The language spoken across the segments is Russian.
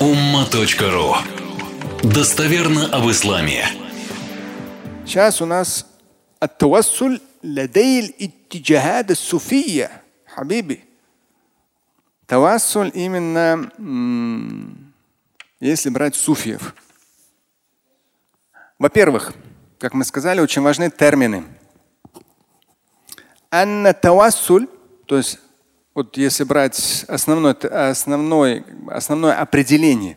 umma.ru Достоверно об исламе. Сейчас у нас التوسل لدي الاتجاهات الصوفية حبيبي Тавассуль именно, если брать суфиев. Во-первых, как мы сказали, очень важны термины. Анна тавассуль, то есть вот если брать основное, основное, основное определение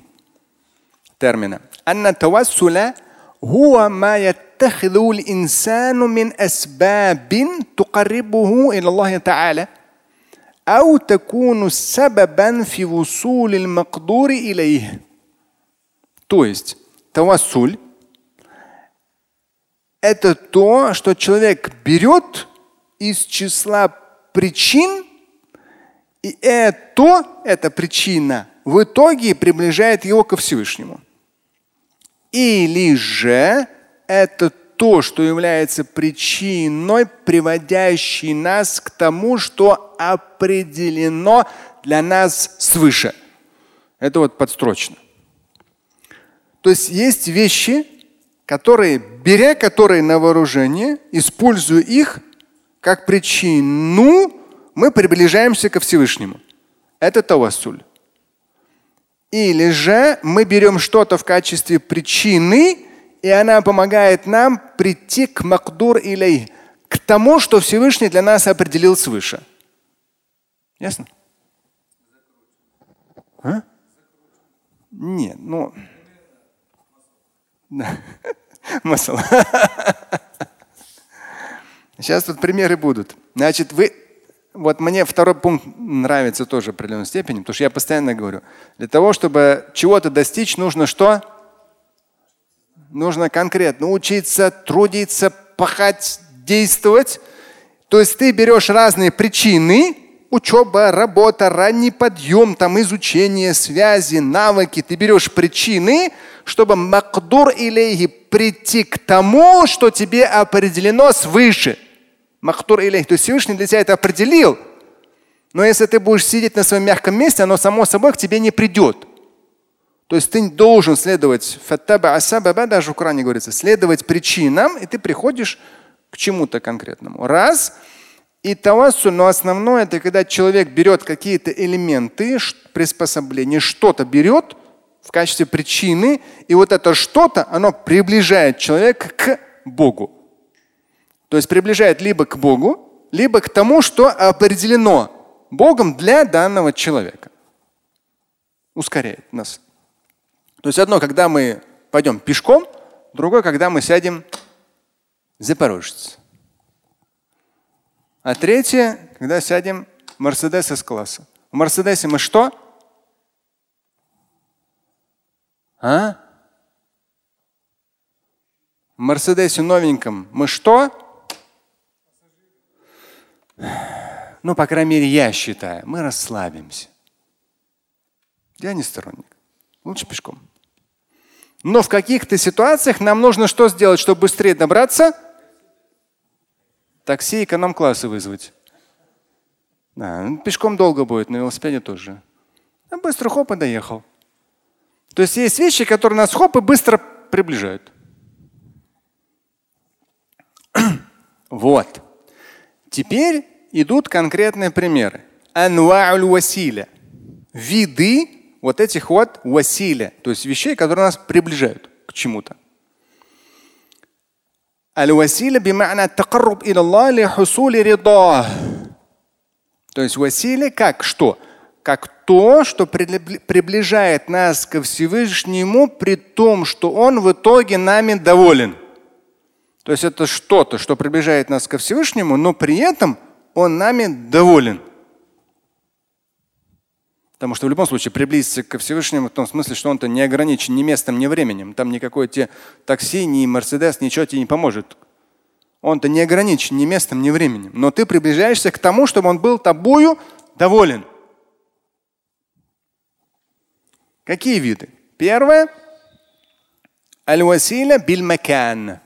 термина. Анна тавассуля هو ما يتخذه الإنسان من أسباب تقربه إلى الله تعالى أو تكون سببا في وصول المقدور إليه. То есть тавассуль – это то, что человек берет из числа причин, и это, эта причина в итоге приближает его ко Всевышнему. Или же это то, что является причиной, приводящей нас к тому, что определено для нас свыше. Это вот подстрочно. То есть есть вещи, которые, беря которые на вооружение, используя их как причину, мы приближаемся ко Всевышнему. Это тавассуль. Или же мы берем что-то в качестве причины, и она помогает нам прийти к макдур илей, к тому, что Всевышний для нас определил свыше. Ясно? А? Нет, ну. Масал. Сейчас тут примеры будут. Значит, вы вот мне второй пункт нравится тоже в определенной степени, потому что я постоянно говорю, для того, чтобы чего-то достичь, нужно что? Нужно конкретно учиться, трудиться, пахать, действовать. То есть ты берешь разные причины, учеба, работа, ранний подъем, там изучение, связи, навыки. Ты берешь причины, чтобы макдур илейхи прийти к тому, что тебе определено свыше. Махтур илейх. То есть Всевышний для тебя это определил. Но если ты будешь сидеть на своем мягком месте, оно само собой к тебе не придет. То есть ты должен следовать, даже в Коране говорится, следовать причинам, и ты приходишь к чему-то конкретному. Раз. И тавассуль, но основное это когда человек берет какие-то элементы, приспособления, что-то берет в качестве причины, и вот это что-то, оно приближает человека к Богу. То есть приближает либо к Богу, либо к тому, что определено Богом для данного человека. Ускоряет нас. То есть одно, когда мы пойдем пешком, другое, когда мы сядем запорожец. А третье, когда сядем в Мерседес с класса. В Мерседесе мы что? А? В Мерседесе новеньком мы что? ну, по крайней мере, я считаю, мы расслабимся. Я не сторонник. Лучше пешком. Но в каких-то ситуациях нам нужно что сделать, чтобы быстрее добраться? Такси эконом-класса вызвать. Да, ну, пешком долго будет, на велосипеде тоже. А быстро хоп и доехал. То есть есть вещи, которые нас хоп и быстро приближают. вот. Теперь идут конкретные примеры. Анва'уль василя. Виды вот этих вот василя, то есть вещей, которые нас приближают к чему-то. Аль-василя бимана такарруб илаллах ли хусули ридах. То есть василя как что? Как то, что приближает нас ко Всевышнему, при том, что Он в итоге нами доволен. То есть это что-то, что приближает нас ко Всевышнему, но при этом Он нами доволен. Потому что в любом случае приблизиться ко Всевышнему в том смысле, что он-то не ограничен ни местом, ни временем. Там никакое те такси, ни Мерседес, ничего тебе не поможет. Он-то не ограничен ни местом, ни временем. Но ты приближаешься к тому, чтобы он был тобою доволен. Какие виды? Первое. Аль-василя биль-макан.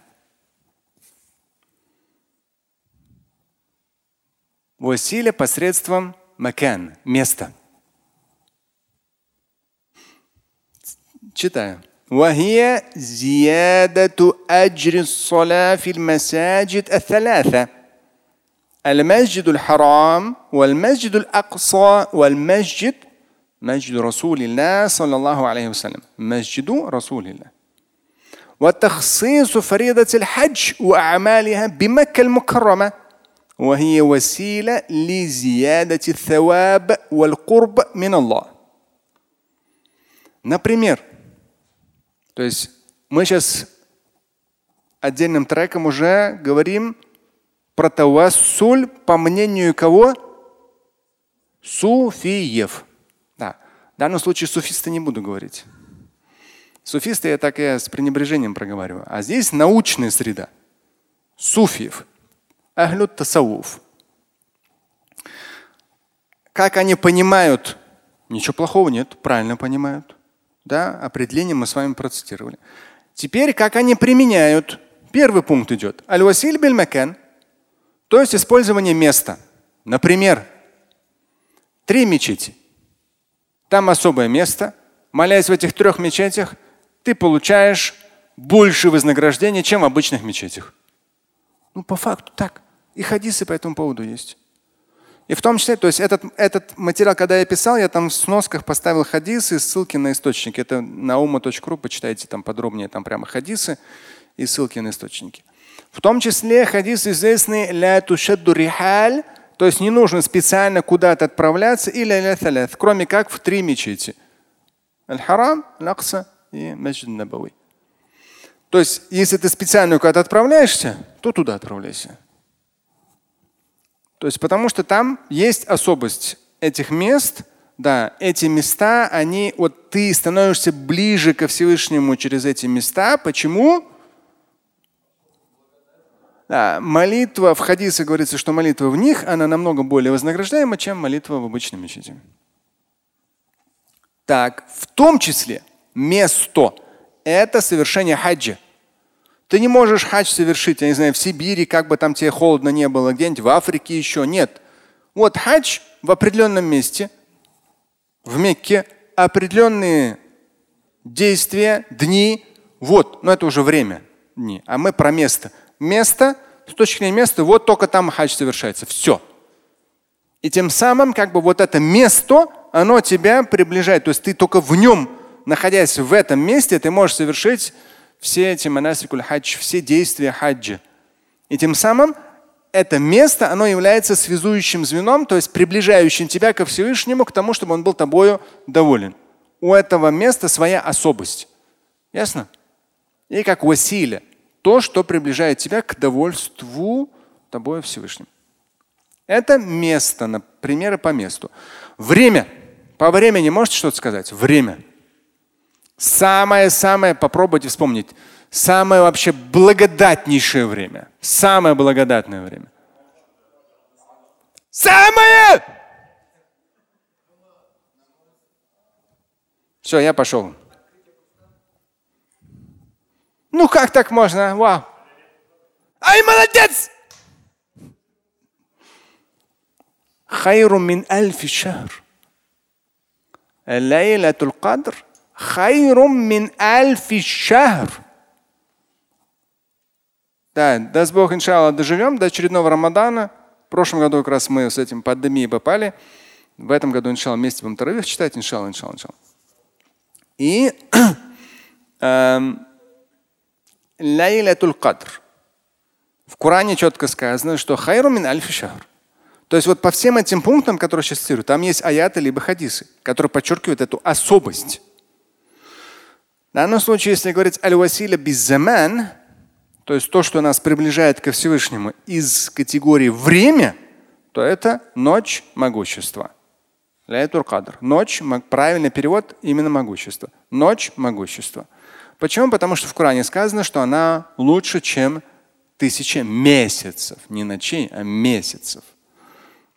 Василя посредством макан, места. Читаю. وهي زيادة أجر الصلاة في المساجد الثلاثة المسجد الحرام والمسجد الأقصى والمسجد مسجد رسول الله صلى الله عليه وسلم مسجد رسول الله وتخصيص فريضة الحج وأعمالها بمكة المكرمة وهي وسيلة لزيادة الثواب والقرب من الله. Например, то есть мы сейчас отдельным треком уже говорим про тавассуль по мнению кого? Суфиев. Да. В данном случае суфисты не буду говорить. Суфисты я так и с пренебрежением проговариваю. А здесь научная среда. Суфиев. Ахлют тасауф. Как они понимают, ничего плохого нет, правильно понимают. Да, определение мы с вами процитировали. Теперь, как они применяют. Первый пункт идет. Аль-Василь бельмакен, то есть использование места. Например, три мечети. Там особое место. Молясь в этих трех мечетях, ты получаешь больше вознаграждения, чем в обычных мечетях. Ну, по факту так. И хадисы по этому поводу есть. И в том числе, то есть этот, этот материал, когда я писал, я там в сносках поставил хадисы, ссылки на источники. Это ума.ру, почитайте там подробнее, там прямо хадисы и ссылки на источники. В том числе хадисы известные ля тушадду рихаль, то есть не нужно специально куда-то отправляться, или кроме как в три мечети. Аль-Харам, Лакса и Маджид Набави. То есть, если ты специально куда-то отправляешься, то туда отправляйся. То есть, потому что там есть особость этих мест, да, эти места, они, вот ты становишься ближе ко Всевышнему через эти места. Почему? Да, молитва в хадисе говорится, что молитва в них, она намного более вознаграждаема, чем молитва в обычном мечети. Так, в том числе место – это совершение хаджа. Ты не можешь хадж совершить, я не знаю, в Сибири, как бы там тебе холодно не было, где-нибудь в Африке еще. Нет. Вот хадж в определенном месте, в Мекке, определенные действия, дни. Вот, но это уже время. Дни. А мы про место. Место, с точки зрения места, вот только там хадж совершается. Все. И тем самым, как бы вот это место, оно тебя приближает. То есть ты только в нем находясь в этом месте, ты можешь совершить все эти манасикуль хадж, все действия хаджа. И тем самым это место, оно является связующим звеном, то есть приближающим тебя ко Всевышнему, к тому, чтобы он был тобою доволен. У этого места своя особость. Ясно? И как василя, то, что приближает тебя к довольству тобой Всевышним. Это место, например, по месту. Время. По времени можете что-то сказать? Время. Самое-самое, попробуйте вспомнить, самое вообще благодатнейшее время. Самое благодатное время. Самое! Все, я пошел. Ну как так можно? Вау. Ай, молодец! Хайру мин альфи шахр. Лейлатул кадр – خير من ألف شهر Да, даст Бог, иншалла, доживем до очередного Рамадана. В прошлом году как раз мы с этим пандемией попали. В этом году, иншалла, вместе будем таравих читать, иншалла, иншалла, иншалла. И эм, Лайлатуль Кадр. В Коране четко сказано, что хайру мин альфи шахр. То есть вот по всем этим пунктам, которые сейчас цитирую, там есть аяты либо хадисы, которые подчеркивают эту особость. В данном случае, если говорить аль-василя беззаман, то есть то, что нас приближает ко Всевышнему из категории время, то это ночь могущества. Ночь, правильный перевод именно могущество. Ночь могущества. Почему? Потому что в Коране сказано, что она лучше, чем тысяча месяцев. Не ночей, а месяцев.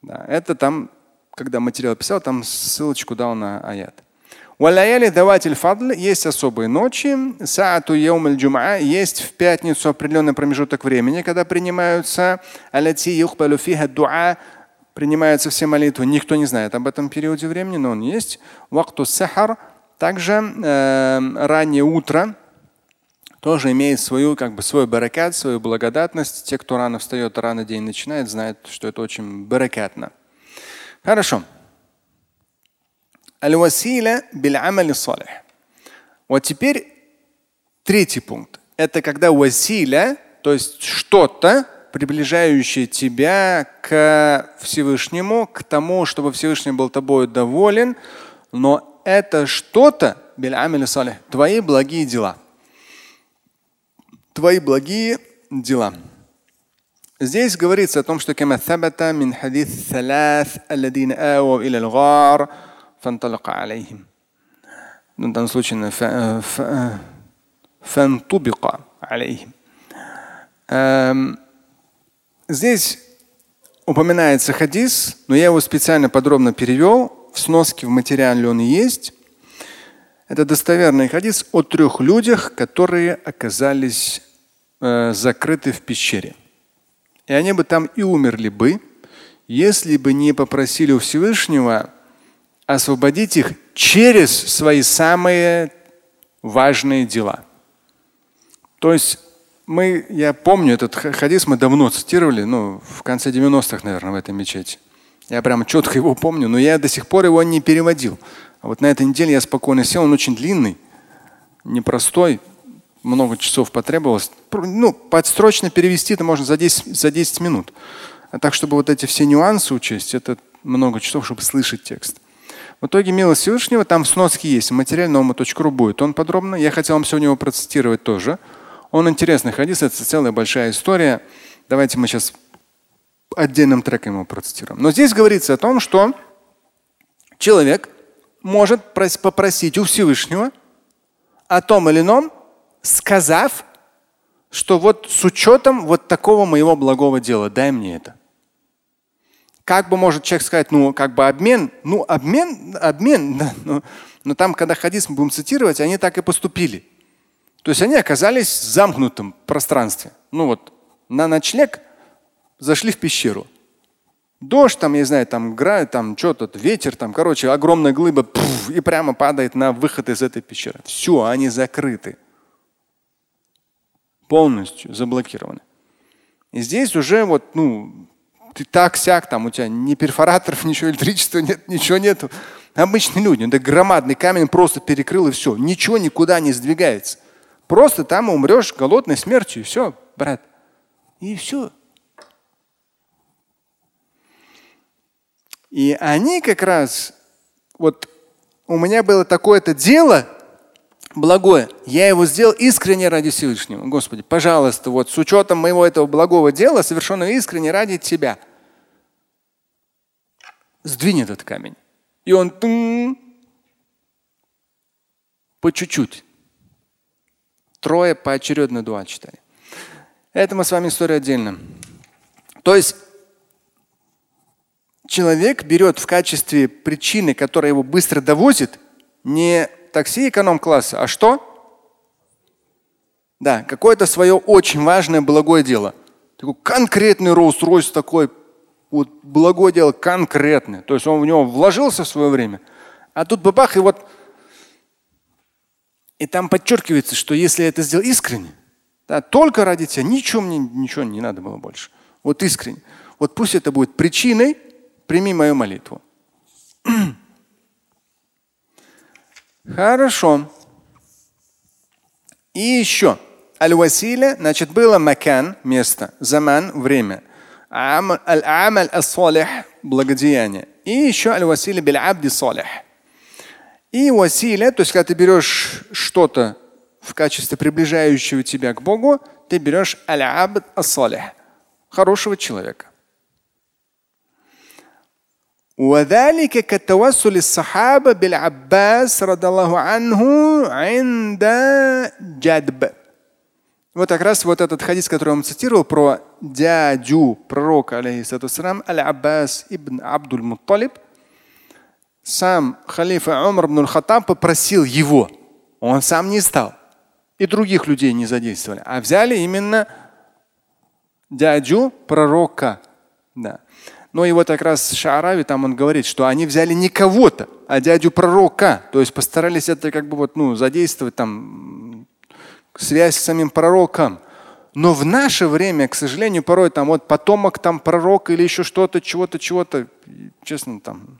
Да, это там, когда материал писал, там ссылочку дал на аят. Есть особые ночи. Саату яум джума есть в пятницу определенный промежуток времени, когда принимаются принимаются все молитвы. Никто не знает об этом периоде времени, но он есть. Вакту сахар Также э, раннее утро тоже имеет свою, как бы, свой баракат, свою благодатность. Те, кто рано встает, рано день начинает, знают, что это очень баракатно. Хорошо. Аль-василя биль-амали салих. Вот теперь третий пункт. Это когда василя, то есть что-то, приближающее тебя к Всевышнему, к тому, чтобы Всевышний был тобой доволен, но это что-то, твои благие дела. Твои благие дела. Здесь говорится о том, что кама мин хадис салас, алладин ау ил فانطلق عليهم. В данном случае فانطبق عليهم. Здесь упоминается хадис, но я его специально подробно перевел. В сноске в материале он есть. Это достоверный хадис о трех людях, которые оказались э, закрыты в пещере. И они бы там и умерли бы, если бы не попросили у Всевышнего освободить их через свои самые важные дела. То есть мы, я помню этот хадис, мы давно цитировали, ну, в конце 90-х, наверное, в этой мечети. Я прям четко его помню, но я до сих пор его не переводил. А вот на этой неделе я спокойно сел, он очень длинный, непростой, много часов потребовалось. Ну, подстрочно перевести это можно за 10, за 10 минут. А так, чтобы вот эти все нюансы учесть, это много часов, чтобы слышать текст. В итоге милость Всевышнего там в сноске есть. Материал на ума.ру будет. Он подробно. Я хотел вам сегодня его процитировать тоже. Он интересный хадис, это целая большая история. Давайте мы сейчас отдельным треком его процитируем. Но здесь говорится о том, что человек может попросить у Всевышнего о том или ином, сказав, что вот с учетом вот такого моего благого дела, дай мне это. Как бы может человек сказать, ну, как бы обмен, ну, обмен, обмен, да, но, но там, когда хадис мы будем цитировать, они так и поступили. То есть они оказались в замкнутом пространстве. Ну вот на ночлег зашли в пещеру. Дождь, там, я не знаю, там играет, там что-то, ветер, там, короче, огромная глыба пуф, и прямо падает на выход из этой пещеры. Все, они закрыты. Полностью заблокированы. И здесь уже вот, ну, ты так сяк, там у тебя ни перфораторов, ничего, электричества нет, ничего нету. Обычные люди, это громадный камень просто перекрыл и все. Ничего никуда не сдвигается. Просто там умрешь голодной смертью. Все, брат. И все. И они как раз, вот у меня было такое-то дело благое, я его сделал искренне ради Всевышнего. Господи, пожалуйста, вот с учетом моего этого благого дела, совершенно искренне ради Тебя. Сдвинь этот камень. И он по чуть-чуть. Трое поочередно дуа читали. Это мы с вами история отдельно. То есть человек берет в качестве причины, которая его быстро довозит, не такси эконом-класса, а что? Да, какое-то свое очень важное благое дело. Такой конкретный Rolls-Royce такой, вот благое дело конкретное. То есть он в него вложился в свое время, а тут бабах, и вот и там подчеркивается, что если это сделал искренне, да, только ради тебя, ничего мне ничего не надо было больше. Вот искренне. Вот пусть это будет причиной, прими мою молитву. Хорошо. И еще. Аль-Василя, значит, было макан, место, заман, время. Аль-Амаль ас-Салих, благодеяние. И еще аль-Василя биль-Абди Салих. И василя, то есть когда ты берешь что-то в качестве приближающего тебя к Богу, ты берешь аль-абд ас-салих, хорошего человека. وذلك كتوسل الصحابة بالعباس رضي الله عنه عند جدب. Вот как раз вот этот хадис, который я вам цитировал про дядю пророка, алейхиссату Аль-Аббас ибн Абдул Мутталиб, сам халифа Умар ибн Хаттаб попросил его. Он сам не стал. И других людей не задействовали. А взяли именно дядю пророка. Да. Но и вот как раз Шаарави там он говорит, что они взяли не кого-то, а дядю пророка. То есть постарались это как бы вот, ну, задействовать там связь с самим пророком. Но в наше время, к сожалению, порой там вот потомок там пророка или еще что-то, чего-то, чего-то, честно, там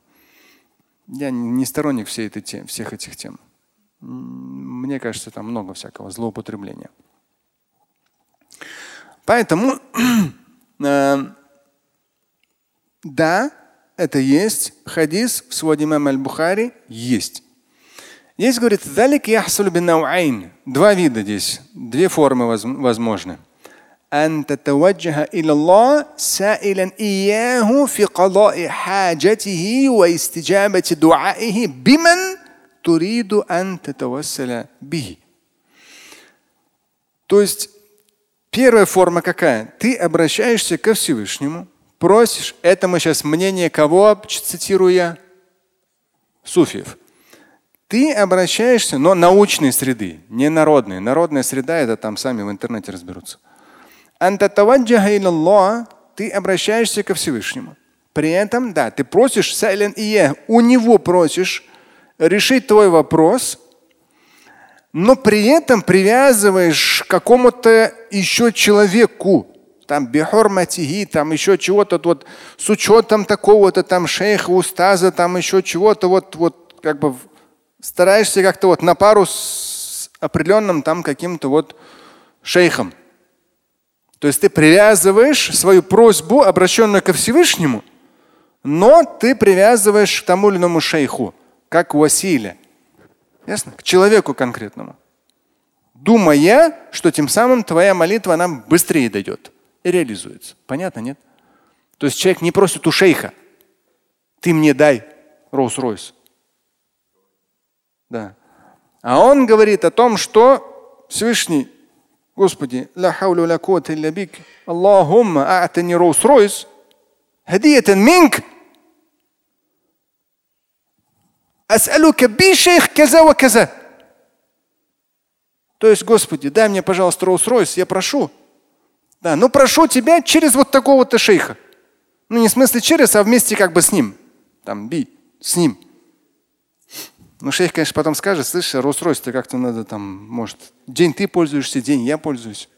я не сторонник всей этой темы, всех этих тем. Мне кажется, там много всякого злоупотребления. Поэтому э, да, это есть. Хадис в своде имама Аль-Бухари есть. Здесь говорит, два вида здесь, две формы возможны. أن تتوجه إلى الله سائلا إياه في قضاء حاجته واستجابة دعائه بمن تريد أن تتوسل به. То есть первая форма какая? Ты обращаешься ко Всевышнему, просишь, это мы сейчас мнение кого цитирую я? Суфиев. Ты обращаешься, но научной среды, не народной. Народная среда это там сами в интернете разберутся. Ты обращаешься ко Всевышнему. При этом, да, ты просишь у него просишь решить твой вопрос, но при этом привязываешь к какому-то еще человеку, там бихорматихи, там еще чего-то вот с учетом такого-то там шейха, устаза, там еще чего-то вот, вот как бы стараешься как-то вот на пару с определенным там каким-то вот шейхом. То есть ты привязываешь свою просьбу, обращенную ко Всевышнему, но ты привязываешь к тому или иному шейху, как Василия. Ясно? К человеку конкретному. Думая, что тем самым твоя молитва нам быстрее дойдет и реализуется. Понятно, нет? То есть человек не просит у шейха, ты мне дай Роллс-Ройс. Да. А он говорит о том, что Всевышний Господи, لا حول ولا قوة إلا بك اللهم أعطني روس رويس هدية منك أسألك بشيخ كذا وكذا То есть, Господи, дай мне, пожалуйста, Роллс-Ройс, я прошу. да, но прошу тебя через вот такого-то шейха. Ну, не в смысле через, а вместе как бы с ним. Там, би, с ним. Ну, шейх, конечно, потом скажет, слышь, Роллс-Ройс-то как-то надо там, может, день ты пользуешься, день я пользуюсь.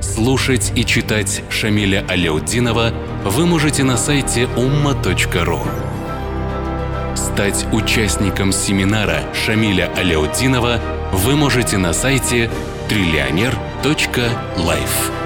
Слушать и читать Шамиля Аляутдинова вы можете на сайте umma.ru. Стать участником семинара Шамиля Аляутдинова вы можете на сайте триллионер.life.